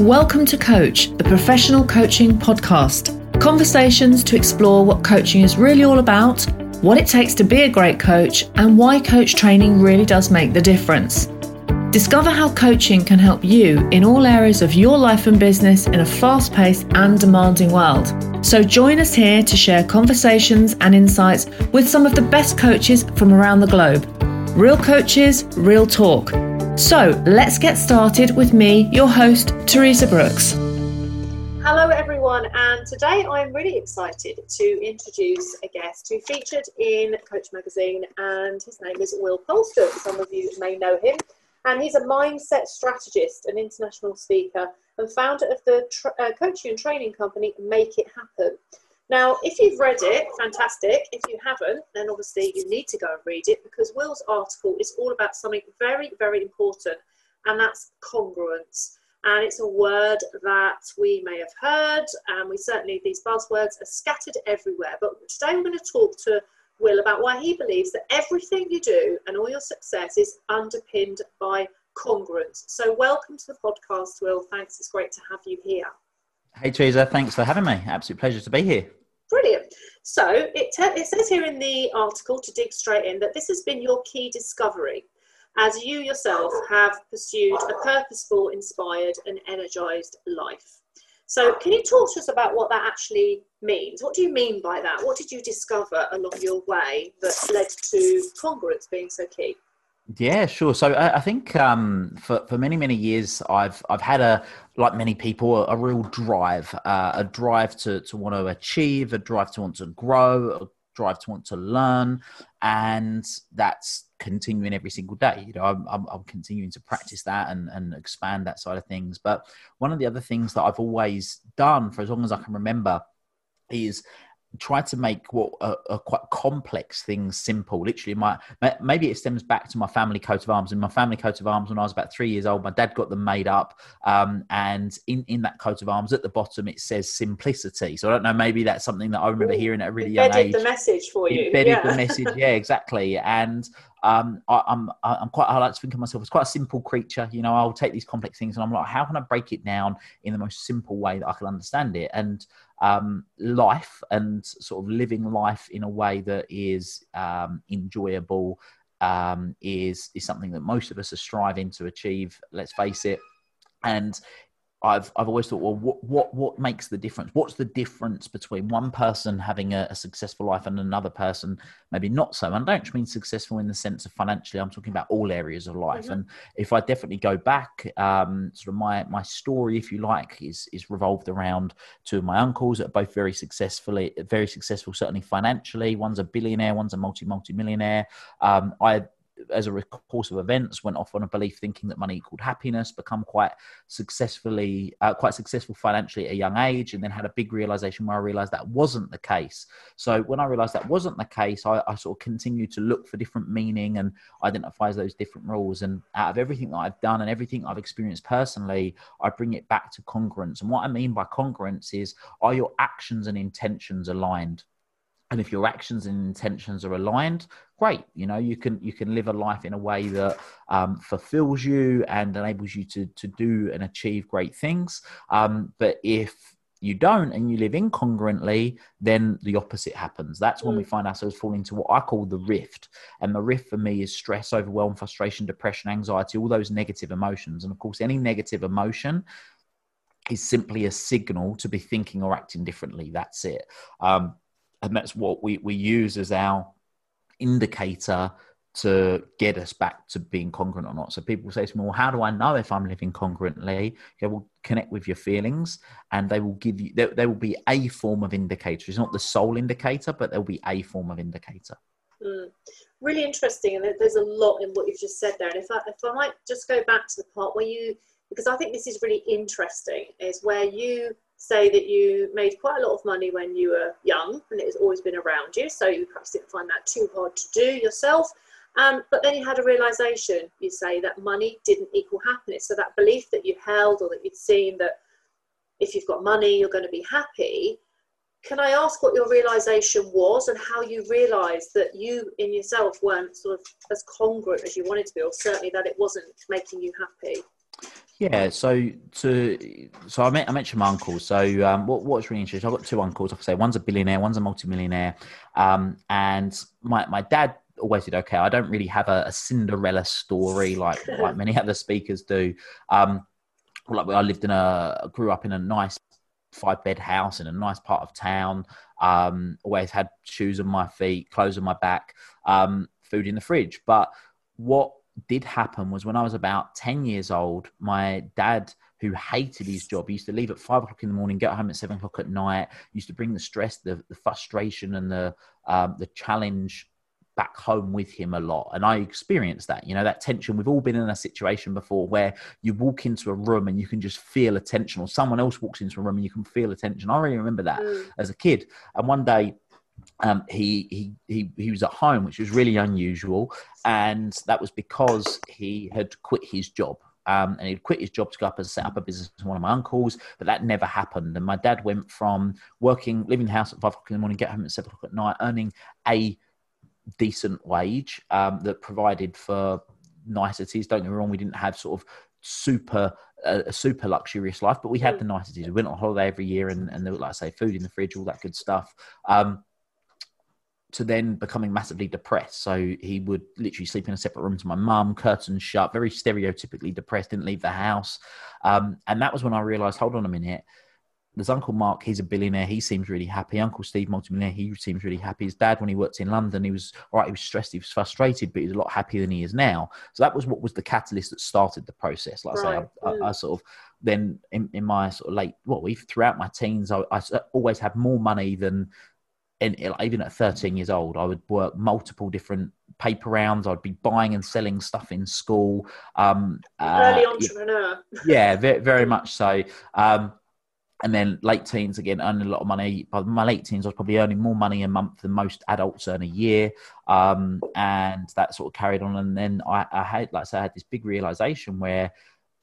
Welcome to Coach, the professional coaching podcast. Conversations to explore what coaching is really all about, what it takes to be a great coach, and why coach training really does make the difference. Discover how coaching can help you in all areas of your life and business in a fast paced and demanding world. So join us here to share conversations and insights with some of the best coaches from around the globe. Real coaches, real talk. So let's get started with me, your host, Teresa Brooks. Hello, everyone, and today I'm really excited to introduce a guest who featured in Coach Magazine, and his name is Will Polston. Some of you may know him, and he's a mindset strategist, an international speaker, and founder of the tra- uh, coaching and training company Make It Happen. Now, if you've read it, fantastic. If you haven't, then obviously you need to go and read it because Will's article is all about something very, very important, and that's congruence. And it's a word that we may have heard, and we certainly, these buzzwords are scattered everywhere. But today we're going to talk to Will about why he believes that everything you do and all your success is underpinned by congruence. So, welcome to the podcast, Will. Thanks. It's great to have you here. Hey, Teresa. Thanks for having me. Absolute pleasure to be here. Brilliant. So it, te- it says here in the article to dig straight in that this has been your key discovery as you yourself have pursued a purposeful, inspired, and energized life. So, can you talk to us about what that actually means? What do you mean by that? What did you discover along your way that led to congruence being so key? Yeah, sure. So I, I think um, for for many many years, I've I've had a like many people a, a real drive, uh, a drive to to want to achieve, a drive to want to grow, a drive to want to learn, and that's continuing every single day. You know, I'm, I'm, I'm continuing to practice that and and expand that side of things. But one of the other things that I've always done for as long as I can remember is try to make what are, quite complex things simple. Literally, my maybe it stems back to my family coat of arms. In my family coat of arms, when I was about three years old, my dad got them made up, um, and in in that coat of arms at the bottom it says simplicity. So I don't know, maybe that's something that I remember hearing at a really young age. the message for you. Embedded yeah. the message, yeah, exactly. And um, I, am I'm, I'm quite I like to think of myself as quite a simple creature. You know, I'll take these complex things and I'm like, how can I break it down in the most simple way that I can understand it? And um, life and sort of living life in a way that is um, enjoyable um, is is something that most of us are striving to achieve. Let's face it, and I've I've always thought, well, what what what makes the difference? What's the difference between one person having a, a, successful life and another person maybe not so? And I don't mean successful in the sense of financially. I'm talking about all areas of life. Mm-hmm. And if I definitely go back, um, sort of my my story, if you like, is is revolved around two of my uncles that are both very successfully very successful, certainly financially. One's a billionaire, one's a multi multi millionaire. Um, I as a course of events, went off on a belief thinking that money equaled happiness, become quite successfully, uh, quite successful financially at a young age, and then had a big realization where I realized that wasn't the case. So when I realized that wasn't the case, I, I sort of continued to look for different meaning and identify those different rules. And out of everything that I've done and everything I've experienced personally, I bring it back to congruence. And what I mean by congruence is, are your actions and intentions aligned? And if your actions and intentions are aligned great you know you can you can live a life in a way that um, fulfills you and enables you to to do and achieve great things. Um, but if you don't and you live incongruently then the opposite happens. That's when we mm. find ourselves falling into what i call the rift. And the rift for me is stress overwhelm frustration depression anxiety all those negative emotions. And of course any negative emotion is simply a signal to be thinking or acting differently. That's it. Um, and that's what we, we use as our indicator to get us back to being congruent or not. So people say to me, "Well, how do I know if I'm living congruently?" They will connect with your feelings, and they will give you. There, will be a form of indicator. It's not the sole indicator, but there will be a form of indicator. Mm. Really interesting, and there's a lot in what you've just said there. And if I, if I might just go back to the part where you, because I think this is really interesting, is where you say that you made quite a lot of money when you were young and it has always been around you, so you perhaps didn't find that too hard to do yourself. Um, but then you had a realization, you say, that money didn't equal happiness. So that belief that you held or that you'd seen that if you've got money, you're going to be happy. Can I ask what your realization was and how you realized that you in yourself weren't sort of as congruent as you wanted to be, or certainly that it wasn't making you happy? Yeah, so to so I, I mentioned my uncles. So um, what what's really interesting? I've got two uncles. Like I say, one's a billionaire, one's a multimillionaire, um, and my my dad always did okay. I don't really have a, a Cinderella story like like many other speakers do. Um, like I lived in a grew up in a nice five bed house in a nice part of town. Um, always had shoes on my feet, clothes on my back, um, food in the fridge. But what did happen was when I was about 10 years old, my dad, who hated his job, he used to leave at five o'clock in the morning, get home at seven o'clock at night, used to bring the stress, the, the frustration, and the, um, the challenge back home with him a lot. And I experienced that, you know, that tension. We've all been in a situation before where you walk into a room and you can just feel a tension, or someone else walks into a room and you can feel a tension. I really remember that mm. as a kid. And one day, um, he, he he he was at home, which was really unusual, and that was because he had quit his job. Um, and he'd quit his job to go up and set up a business with one of my uncles, but that never happened. And my dad went from working, living in the house at five o'clock in the morning, get home at seven o'clock at night, earning a decent wage um, that provided for niceties. Don't get me wrong, we didn't have sort of super uh, a super luxurious life, but we had the niceties. We went on holiday every year, and and there was, like I say, food in the fridge, all that good stuff. Um, to then becoming massively depressed. So he would literally sleep in a separate room to my mum, curtains shut, very stereotypically depressed, didn't leave the house. Um, and that was when I realized, hold on a minute, there's Uncle Mark, he's a billionaire, he seems really happy. Uncle Steve, multimillionaire, he seems really happy. His dad, when he worked in London, he was all right, he was stressed, he was frustrated, but he's a lot happier than he is now. So that was what was the catalyst that started the process. Like right. I say, I, I, I, sort of then in, in, my sort of late, well, throughout my teens, I, I always had more money than in, even at 13 years old, I would work multiple different paper rounds. I'd be buying and selling stuff in school. Um, Early uh, entrepreneur. Yeah, very, very much so. Um, and then late teens again earning a lot of money. By my late teens, I was probably earning more money a month than most adults earn a year, um, and that sort of carried on. And then I, I had, like I said, I had this big realization where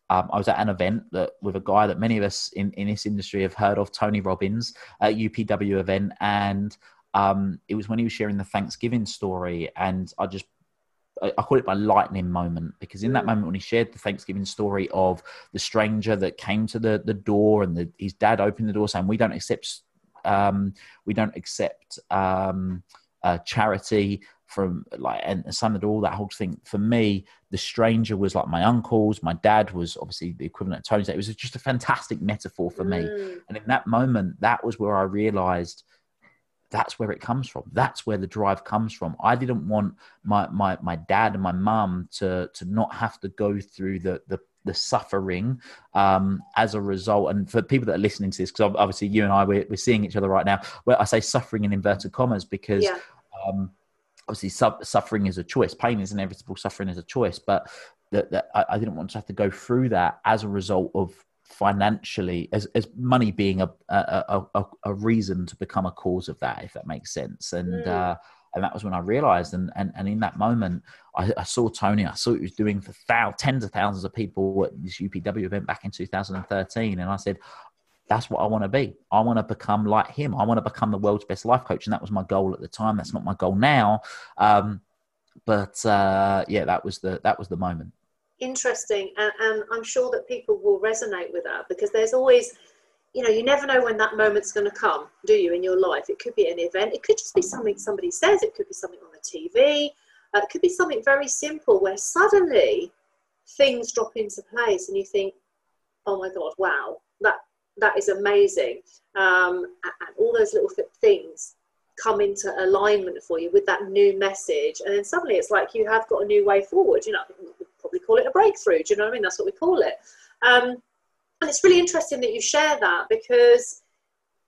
um, I was at an event that with a guy that many of us in, in this industry have heard of, Tony Robbins, at UPW event, and um, it was when he was sharing the Thanksgiving story, and I just I call it my lightning moment because in that mm. moment when he shared the Thanksgiving story of the stranger that came to the, the door and the, his dad opened the door saying, "We don't accept, um, we don't accept um, uh, charity from like and son of all that whole thing." For me, the stranger was like my uncles. My dad was obviously the equivalent of Tony's. It was just a fantastic metaphor for me, mm. and in that moment, that was where I realized that's where it comes from. That's where the drive comes from. I didn't want my my my dad and my mum to to not have to go through the the the suffering um, as a result. And for people that are listening to this, because obviously you and I we're, we're seeing each other right now. Well, I say suffering in inverted commas because yeah. um, obviously su- suffering is a choice. Pain is inevitable. Suffering is a choice. But that, that I, I, didn't want to have to go through that as a result of financially as, as money being a, a, a, a, reason to become a cause of that if that makes sense and mm. uh, and that was when I realized and and, and in that moment I, I saw Tony I saw what he was doing for thou, tens of thousands of people at this UPW event back in 2013 and I said that's what I want to be. I want to become like him. I want to become the world's best life coach, and that was my goal at the time. That's not my goal now, um, but uh, yeah, that was the that was the moment. Interesting. And, and i'm sure that people will resonate with that because there's always you know you never know when that moment's going to come do you in your life? It could be an event. It could just be something somebody says. It could be something on the tv uh, it could be something very simple where suddenly things drop into place and you think oh my god wow that that is amazing um, and, all those little things come into alignment for you with that new message and then suddenly it's like you have got a new way forward you know probably call it a breakthrough. Do you know what I mean? That's what we call it. Um, and it's really interesting that you share that because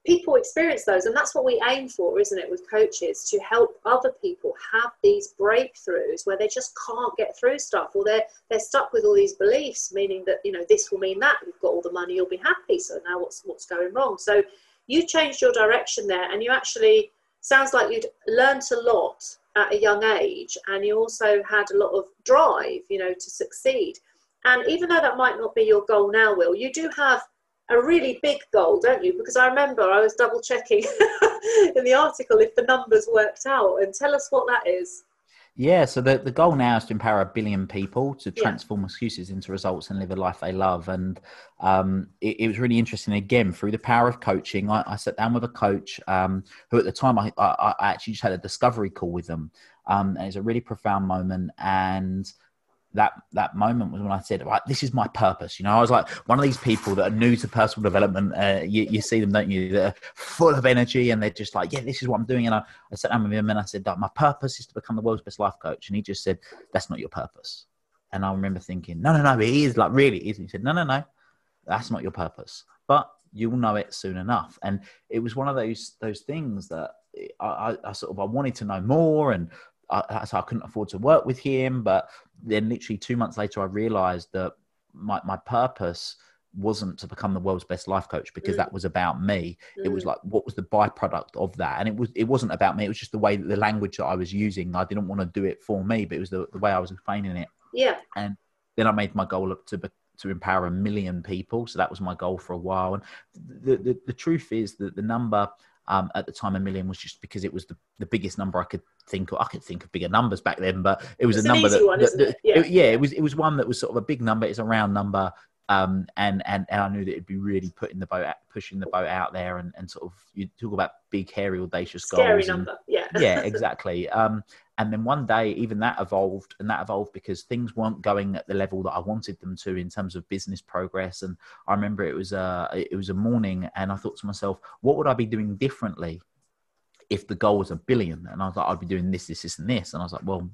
people experience those, and that's what we aim for, isn't it, with coaches to help other people have these breakthroughs where they just can't get through stuff, or they're they're stuck with all these beliefs, meaning that you know this will mean that you've got all the money, you'll be happy. So now what's what's going wrong? So you changed your direction there, and you actually sounds like you'd learnt a lot at a young age and you also had a lot of drive you know to succeed and even though that might not be your goal now will you do have a really big goal don't you because i remember i was double checking in the article if the numbers worked out and tell us what that is Yeah, so the, the goal now is to empower a billion people to Yeah. transform excuses into results and live a life they love. And um, it, it was really interesting again through the power of coaching. I, I sat down with a coach um, who at the time I, I, I actually just had a discovery call with them. Um, and it's a really profound moment. And that that moment was when I said, "Right, this is my purpose." You know, I was like one of these people that are new to personal development. Uh, you, you see them, don't you? They're full of energy, and they're just like, "Yeah, this is what I'm doing." And I, I sat down with him and I said, "My purpose is to become the world's best life coach." And he just said, "That's not your purpose." And I remember thinking, "No, no, no, it is like really is. And he said, "No, no, no, that's not your purpose, but you'll know it soon enough." And it was one of those those things that I, I, I sort of I wanted to know more, and I, so I couldn't afford to work with him, but then literally two months later, I realized that my, my purpose wasn't to become the world's best life coach because Mm. that was about me. It was Mm. like what was the byproduct of that, and it was it wasn't about me. It was just the way that the language that I was using. I didn't want to do it for me, but it was the, the way I was explaining it. yeah, and Then I made my goal up to be, to empower a million people. So that was my goal for a while. And the the, the truth is that the number. Um, at the time, a million was just because it was the, the biggest number I could think of. I could think of bigger numbers back then, but it was It's a number that, one, that- isn't that- it? Yeah. yeah, it was it was one that was sort of a big number. It's a round number, um, and and and I knew that it'd be really putting the boat, out, pushing the boat out there, and, and sort of you talk about big, hairy, audacious scary goals. and- number. Yeah, yeah, exactly. Um, and then one day, even that evolved, and that evolved because things weren't going at the level that I wanted them to in terms of business progress. And I remember it was a it was a morning, and I thought to myself, what would I be doing differently if the goal was a billion? And I was like, I'd be doing this, this, this, and this. And I was like, well.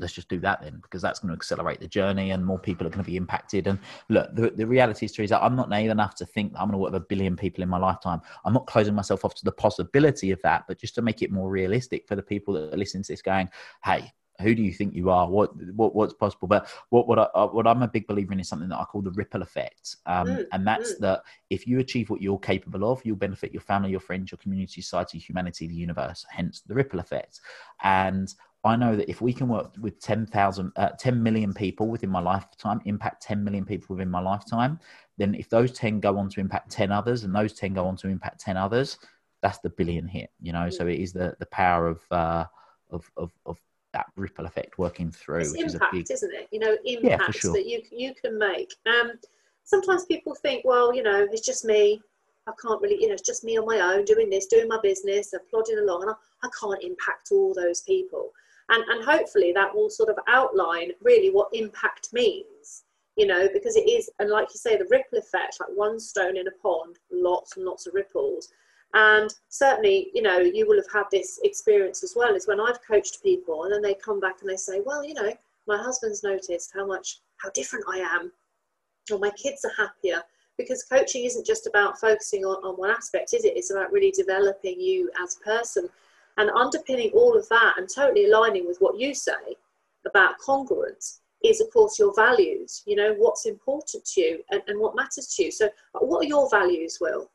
Let's just do that then, because that's going to accelerate the journey, and more people are going to be impacted. And look, the, the reality is, Teresa, I'm not naive enough to think that I'm going to work with a billion people in my lifetime. I'm not closing myself off to the possibility of that, but just to make it more realistic for the people that are listening to this, going, "Hey, who do you think you are? What, what what's possible?" But what what, I, what I'm a big believer in is something that I call the ripple effect, um, Mm, and that's mm. that if you achieve what you're capable of, you'll benefit your family, your friends, your community, society, humanity, the universe. Hence the ripple effect. And I know that if we can work with 10,000, uh, 10 million people within my lifetime, impact 10 million people within my lifetime, then if those 10 go on to impact 10 others and those 10 go on to impact 10 others, that's the billion hit, you know? So it is the, the power of, uh, of, of, of that ripple effect working through, it's which is impact, big, isn't it? You know, impact sure. that you you can make. Um, sometimes people think, well, you know, it's just me. I can't really, you know, it's just me on my own doing this, doing my business, and plodding along, and I, I can't impact all those people. And and hopefully that will sort of outline really what impact means. You know, because it is, and like you say, the ripple effect, like one stone in a pond, lots and lots of ripples. And certainly, you know, you will have had this experience as well. Is when I've coached people, and then they come back and they say, well, you know, my husband's noticed how much how different I am, or my kids are happier. Because coaching isn't just about focusing on, on one aspect, is it? It's about really developing you as a person and underpinning all of that and totally aligning with what you say about congruence is of course your values you know what's important to you and, and what matters to you so what are your values will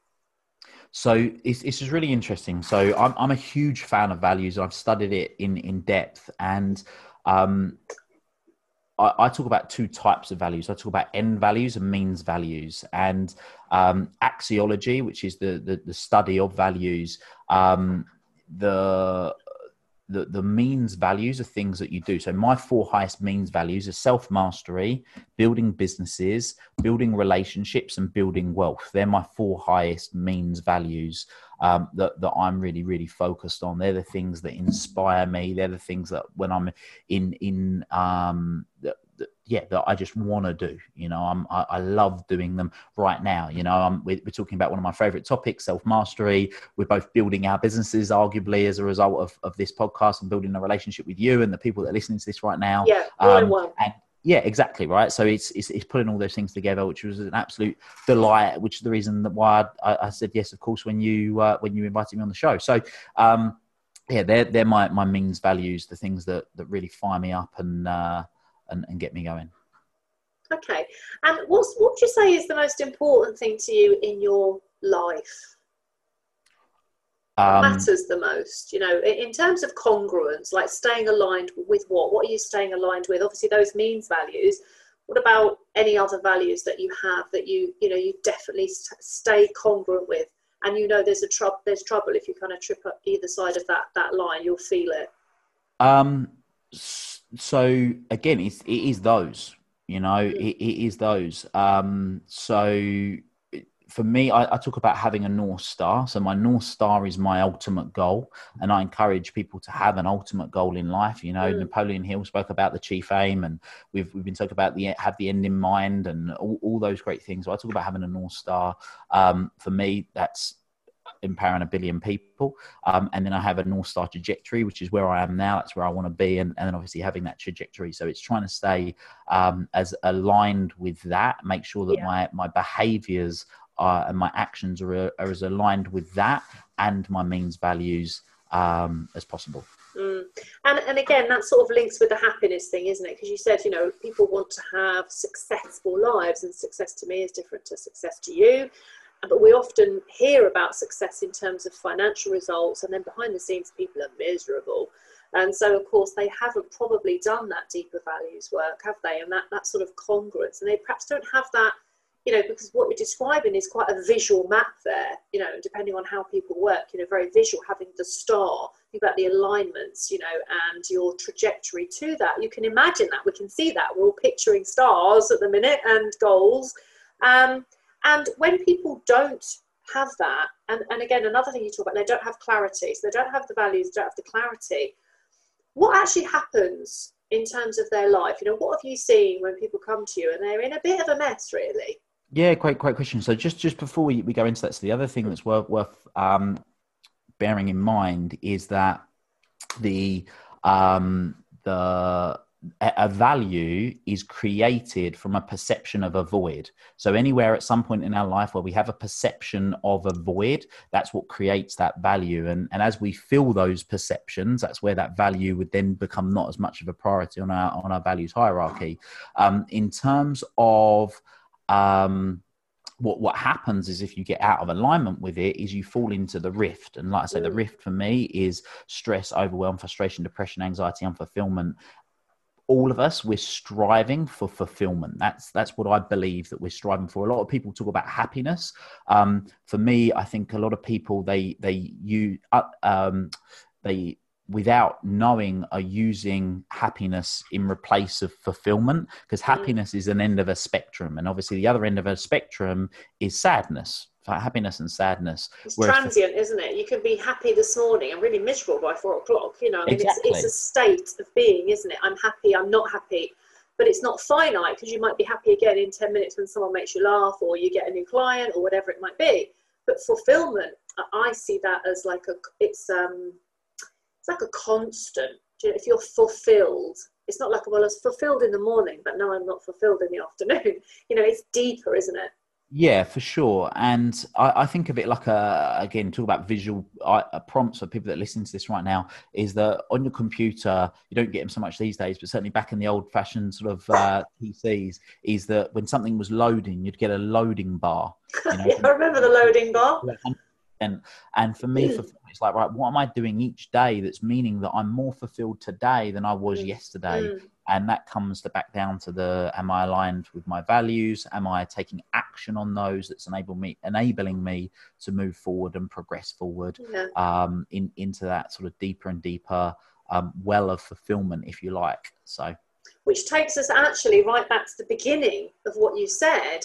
So it's, it's just really interesting. So I'm, I'm a huge fan of values. I've studied it in, in depth and um, I, I talk about two types of values. I talk about end values and means values and um, axiology, which is the, the, the study of values. Um, the the, the means values are things that you do. So my four highest means values are self mastery, building businesses, building relationships, and building wealth. They're my four highest means values um, that that I'm really really focused on. They're the things that inspire me. They're the things that when I'm in in um, yeah that I just want to do. You know, I'm I, I love doing them right now. You know, I'm we're, we're talking about one of my favorite topics, self mastery. We're both building our businesses, arguably as a result of of this podcast and building a relationship with you and the people that are listening to this right now. yeah Um, one and yeah, exactly right. So it's, it's it's putting all those things together, which was an absolute delight. Which is the reason that why I, I said yes, of course, when you uh, when you invited me on the show. So um, yeah, they're they're my my means values, the things that that really fire me up and uh, and, and get me going. okay. And what's what would you say is the most important thing to you in your life? Um, matters the most you know in, in terms of congruence like staying aligned with what? What are you staying aligned with? Obviously those means values. What about any other values that you have that you you know you definitely st- stay congruent with? And you know there's a trouble there's trouble if you kind of trip up either side of that that line. You'll feel it. Um, so again, it's, it is those. You know, it, it is those. Um, so for me, I, I, talk about having a North Star. So my North Star is my ultimate goal. And I encourage people to have an ultimate goal in life. You know, mm. Napoleon Hill spoke about the chief aim and we've, we've been talking about the, have the end in mind and all, all those great things. So I talk about having a North Star. Um, for me, that's empowering a billion people. Um, and then I have a North Star trajectory, which is where I am now. That's where I want to be. And, and then obviously having that trajectory. So it's trying to stay um, as aligned with that, make sure that yeah. my, my behaviors uh, and my actions are, are, as aligned with that and my means values um, as possible. Mm. And, and again, that sort of links with the happiness thing, isn't it? Because you said, you know, people want to have successful lives, and success to me is different to success to you. But we often hear about success in terms of financial results, and then behind the scenes, people are miserable. And so, of course, they haven't probably done that deeper values work, have they? And that, that sort of congruence. And they perhaps don't have that you know, because what you're describing is quite a visual map there, you know, depending on how people work, you know, very visual, having the star, think about the alignments, you know, and your trajectory to that. You can imagine that, we can see that. We're all picturing stars at the minute and goals. Um, and when people don't have that, and, and again, another thing you talk about, they don't have clarity, so they don't have the values, they don't have the clarity. What actually happens in terms of their life? You know, what have you seen when people come to you and they're in a bit of a mess, really? Yeah, great, great question. So just just before we, we go into that, so the other thing that's worth, worth um, bearing in mind is that the um, the a value is created from a perception of a void. So anywhere at some point in our life where we have a perception of a void, that's what creates that value. And, and as we fill those perceptions, that's where that value would then become not as much of a priority on our on our values hierarchy. Um, in terms of um, what what happens is if you get out of alignment with it is you fall into the rift and like i say the mm. rift for me is stress overwhelm frustration depression anxiety unfulfillment all of us we're striving for fulfillment. That's that's what i believe that we're striving for. A lot of people talk about happiness. Um, for me i think a lot of people they they you uh, um, they without knowing are using happiness in replace of fulfillment because mm. happiness is an end of a spectrum and obviously the other end of a spectrum is sadness happiness and sadness it's transient for, isn't it you can be happy this morning and really miserable by four o'clock you know I mean, exactly. it's, it's a state of being isn't it i'm happy i'm not happy but it's not finite because you might be happy again in 10 minutes when someone makes you laugh or you get a new client or whatever it might be but fulfillment i see that as like a it's um it's like a constant. You know, if you're fulfilled, it's not like well, I was fulfilled in the morning, but now I'm not fulfilled in the afternoon. You know, it's deeper, isn't it? Yeah, for sure. And I, I, think of it like a, again, talk about visual uh, prompts for people that listen to this right now is that on your computer, you don't get them so much these days, but certainly back in the old fashioned sort of uh, PCs, is that when something was loading, you'd get a loading bar. You know? yeah, I remember the loading bar. And, and and for me, for it's like, right, what am I doing each day that's meaning that I'm more fulfilled today than I was mm. yesterday? Mm. And that comes to back down to the am I aligned with my values? Am I taking action on those that's enable me enabling me to move forward and progress forward yeah. um, in into that sort of deeper and deeper um, well of fulfillment, if you like. So which takes us actually right back to the beginning of what you said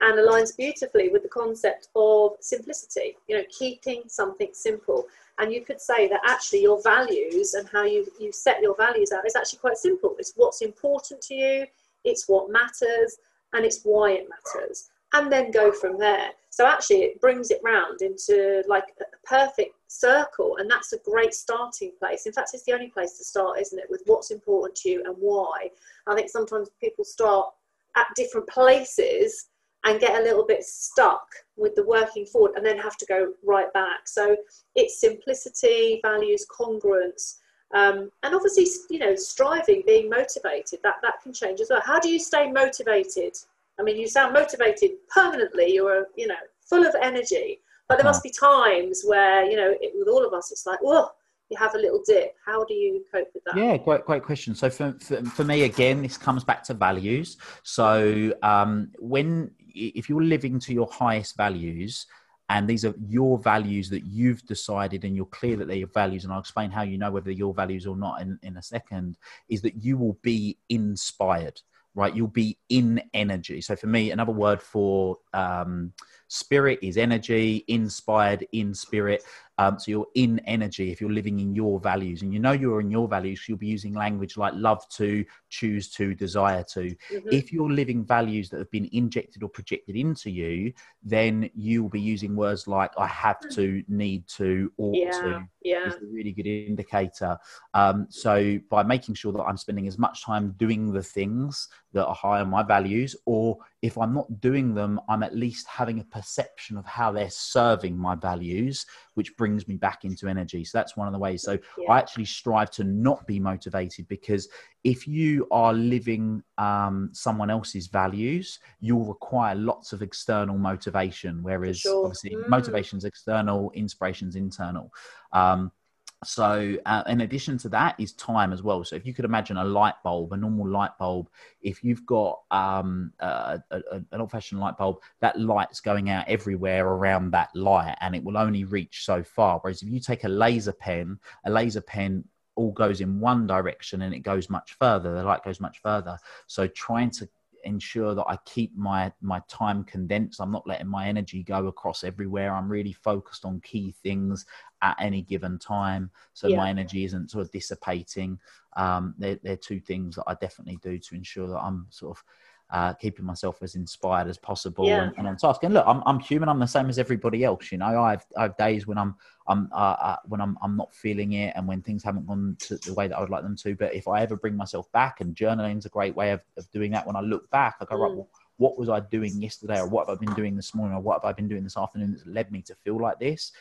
and aligns beautifully with the concept of simplicity, you know, keeping something simple. And you could say that actually your values and how you, you set your values out is actually quite simple. It's what's important to you, it's what matters, and it's why it matters. And then go from there. So actually, it brings it round into like a perfect circle, and that's a great starting place. In fact, it's the only place to start, isn't it? With what's important to you and why. I think sometimes people start at different places and get a little bit stuck with the working forward and then have to go right back. So it's simplicity, values, congruence, um, and obviously, you know, striving, being motivated. That that can change as well. How do you stay motivated? I mean, you sound motivated permanently. You're, you know, full of energy. But there must be times where, you know, it, with all of us, it's like, oh, you have a little dip. How do you cope with that? Yeah, great, great question. So for, for, for me, again, this comes back to values. So um, when if you're living to your highest values and these are your values that you've decided and you're clear that they're your values and i'll explain how you know whether they're your values or not in, in a second is that you will be inspired right? You'll be in energy. So for me another word for um, spirit is energy inspired in spirit um, so you're in energy if you're living in your values, and you know you're in your values. You'll be using language like love to, choose to, desire to. Mm-hmm. If you're living values that have been injected or projected into you, then you'll be using words like I have to, need to, ought yeah, to. Yeah, is a really good indicator. Um, so by making sure that I'm spending as much time doing the things that are high on my values, or if I'm not doing them, I'm at least having a perception of how they're serving my values, which brings me back into energy. So that's one of the ways. So yeah. I actually strive to not be motivated because if you are living um, someone else's values, you'll require lots of external motivation. Whereas sure. obviously mm. motivation's external, inspiration's internal. Um, so uh, in addition to that is time as well. So if you could imagine a light bulb a normal light bulb if you've got um, a, a, an old-fashioned light bulb that light's going out everywhere around that light and it will only reach so far. Whereas if you take a laser pen a laser pen all goes in one direction and it goes much further the light goes much further. So trying to ensure that I keep my my time condensed. I'm not letting my energy go across everywhere. I'm really focused on key things at any given time, so yeah. my energy isn't sort of dissipating. Um, they're, they're two things that I definitely do to ensure that I'm sort of uh, keeping myself as inspired as possible yeah. and, and, on task. And look, I'm, I'm human. I'm the same as everybody else. You know, I have, I have days when I'm I'm uh, uh, when I'm I'm not feeling it and when things haven't gone to the way that I would like them to. But if I ever bring myself back, and journaling is a great way of, of doing that. When I look back, I go mm. right. Well, what was I doing yesterday, or what have I been doing this morning, or what have I been doing this afternoon that's led me to feel like this?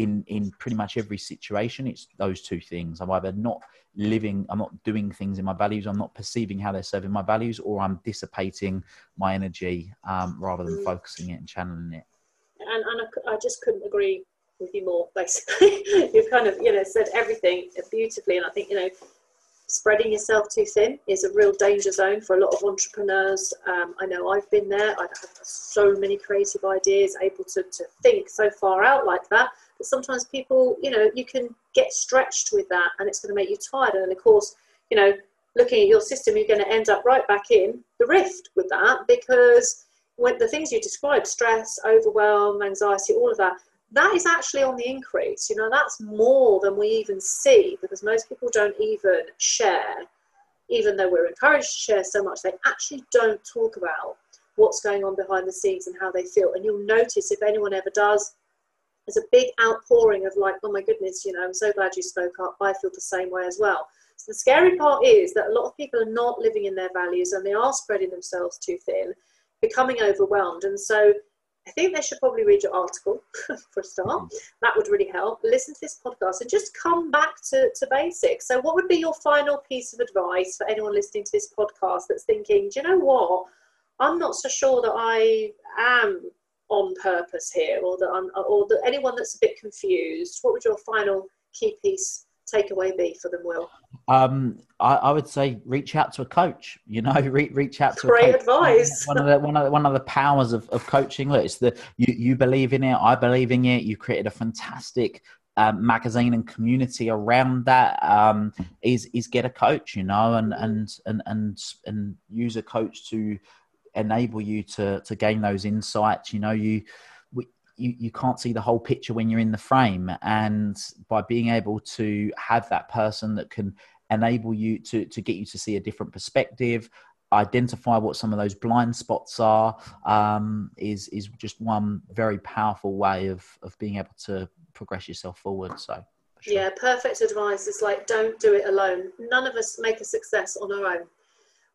In in pretty much every situation it's those two things i'm either not living i'm not doing things in my values i'm not perceiving how they're serving my values or i'm dissipating my energy um, rather than mm. focusing it and channeling it and, and I, I just couldn't agree with you more basically you've kind of you know said everything beautifully and i think you know spreading yourself too thin is a real danger zone for a lot of entrepreneurs. Um, I know I've been there. I have had so many creative ideas, able to, to think so far out like that. But sometimes people, you know, you can get stretched with that and it's going to make you tired. And of course, you know, looking at your system, you're going to end up right back in the rift with that because when the things you described stress, overwhelm, anxiety, all of that that is actually on the increase. You know, that's more than we even see because most people don't even share, even though we're encouraged to share so much, they actually don't talk about what's going on behind the scenes and how they feel. And you'll notice if anyone ever does, there's a big outpouring of like, oh my goodness, you know, I'm so glad you spoke up. I feel the same way as well. So the scary part is that a lot of people are not living in their values and they are spreading themselves too thin, becoming overwhelmed. And so I think they should probably read your article for a start. Mm-hmm. That would really help. Listen to this podcast and just come back to, to basics. So, what would be your final piece of advice for anyone listening to this podcast that's thinking, do you know what? I'm not so sure that I am on purpose here, or that I'm, or that anyone that's a bit confused. What would your final key piece takeaway be for them, Will? Um, I, I, would say reach out to a coach. You know, re- reach out to great advice. One of the one of the, one of the powers of, of coaching. Look, it's the you you believe in it. I believe in it. You created a fantastic um, magazine and community around that. Um, is is get a coach. You know, and and and and and use a coach to enable you to to gain those insights. You know, you you, you can't see the whole picture when you're in the frame. And by being able to have that person that can enable you to to get you to see a different perspective identify what some of those blind spots are um, is is just one very powerful way of of being able to progress yourself forward. So sure. yeah perfect advice. It's like don't do it alone. None of us make a success on our own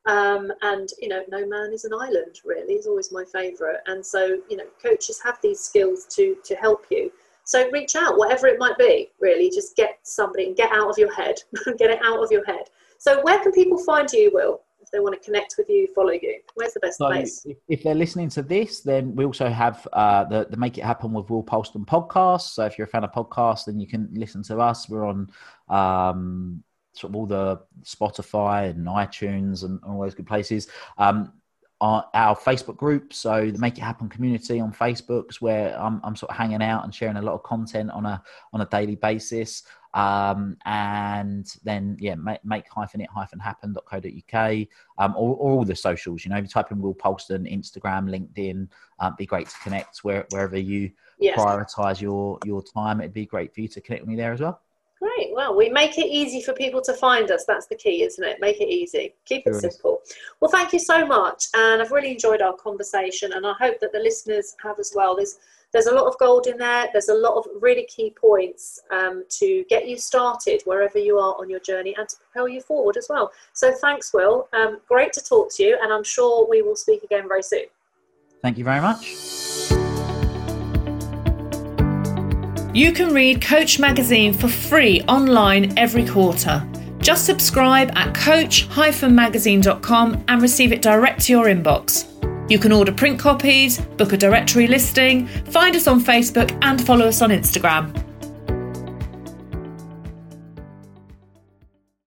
um, and you know, no man is an island. Really, is always my favourite. And so, you know, coaches have these skills to to help you. So reach out, whatever it might be. Really, just get somebody and get out of your head. get it out of your head. So, where can people find you, Will? If they want to connect with you, follow you, where's the best so place? If they're listening to this, then we also have uh, the, the Make It Happen with Will Polston podcast. So if you're a fan of podcasts, then you can listen to us. We're on um, sort of all the Spotify and iTunes and all those good places. Um, our, our Facebook group, so the Make It Happen community on Facebook's where I'm, I'm sort of hanging out and sharing a lot of content on a on a daily basis. Um, and then yeah, make, make hyphen it hyphen happen.co.uk um, or, or all the socials. You know, if you type in Will Polston, Instagram, LinkedIn, um, be great to connect where, wherever you yes. prioritize your your time. It'd be great for you to connect with me there as well. Great. Well, we make it easy for people to find us. That's the key, isn't it? Make it easy. Keep it sure simple. Well, thank you so much. And I've really enjoyed our conversation. And I hope that the listeners have as well. There's, there's a lot of gold in there. There's a lot of really key points um, to get you started wherever you are on your journey and to propel you forward as well. So thanks, Will. Um, great to talk to you. And I'm sure we will speak again very soon. Thank you very much. You can read Coach Magazine for free online every quarter. Just subscribe at coach-magazine.com and receive it direct to your inbox. You can order print copies, book a directory listing, find us on Facebook, and follow us on Instagram.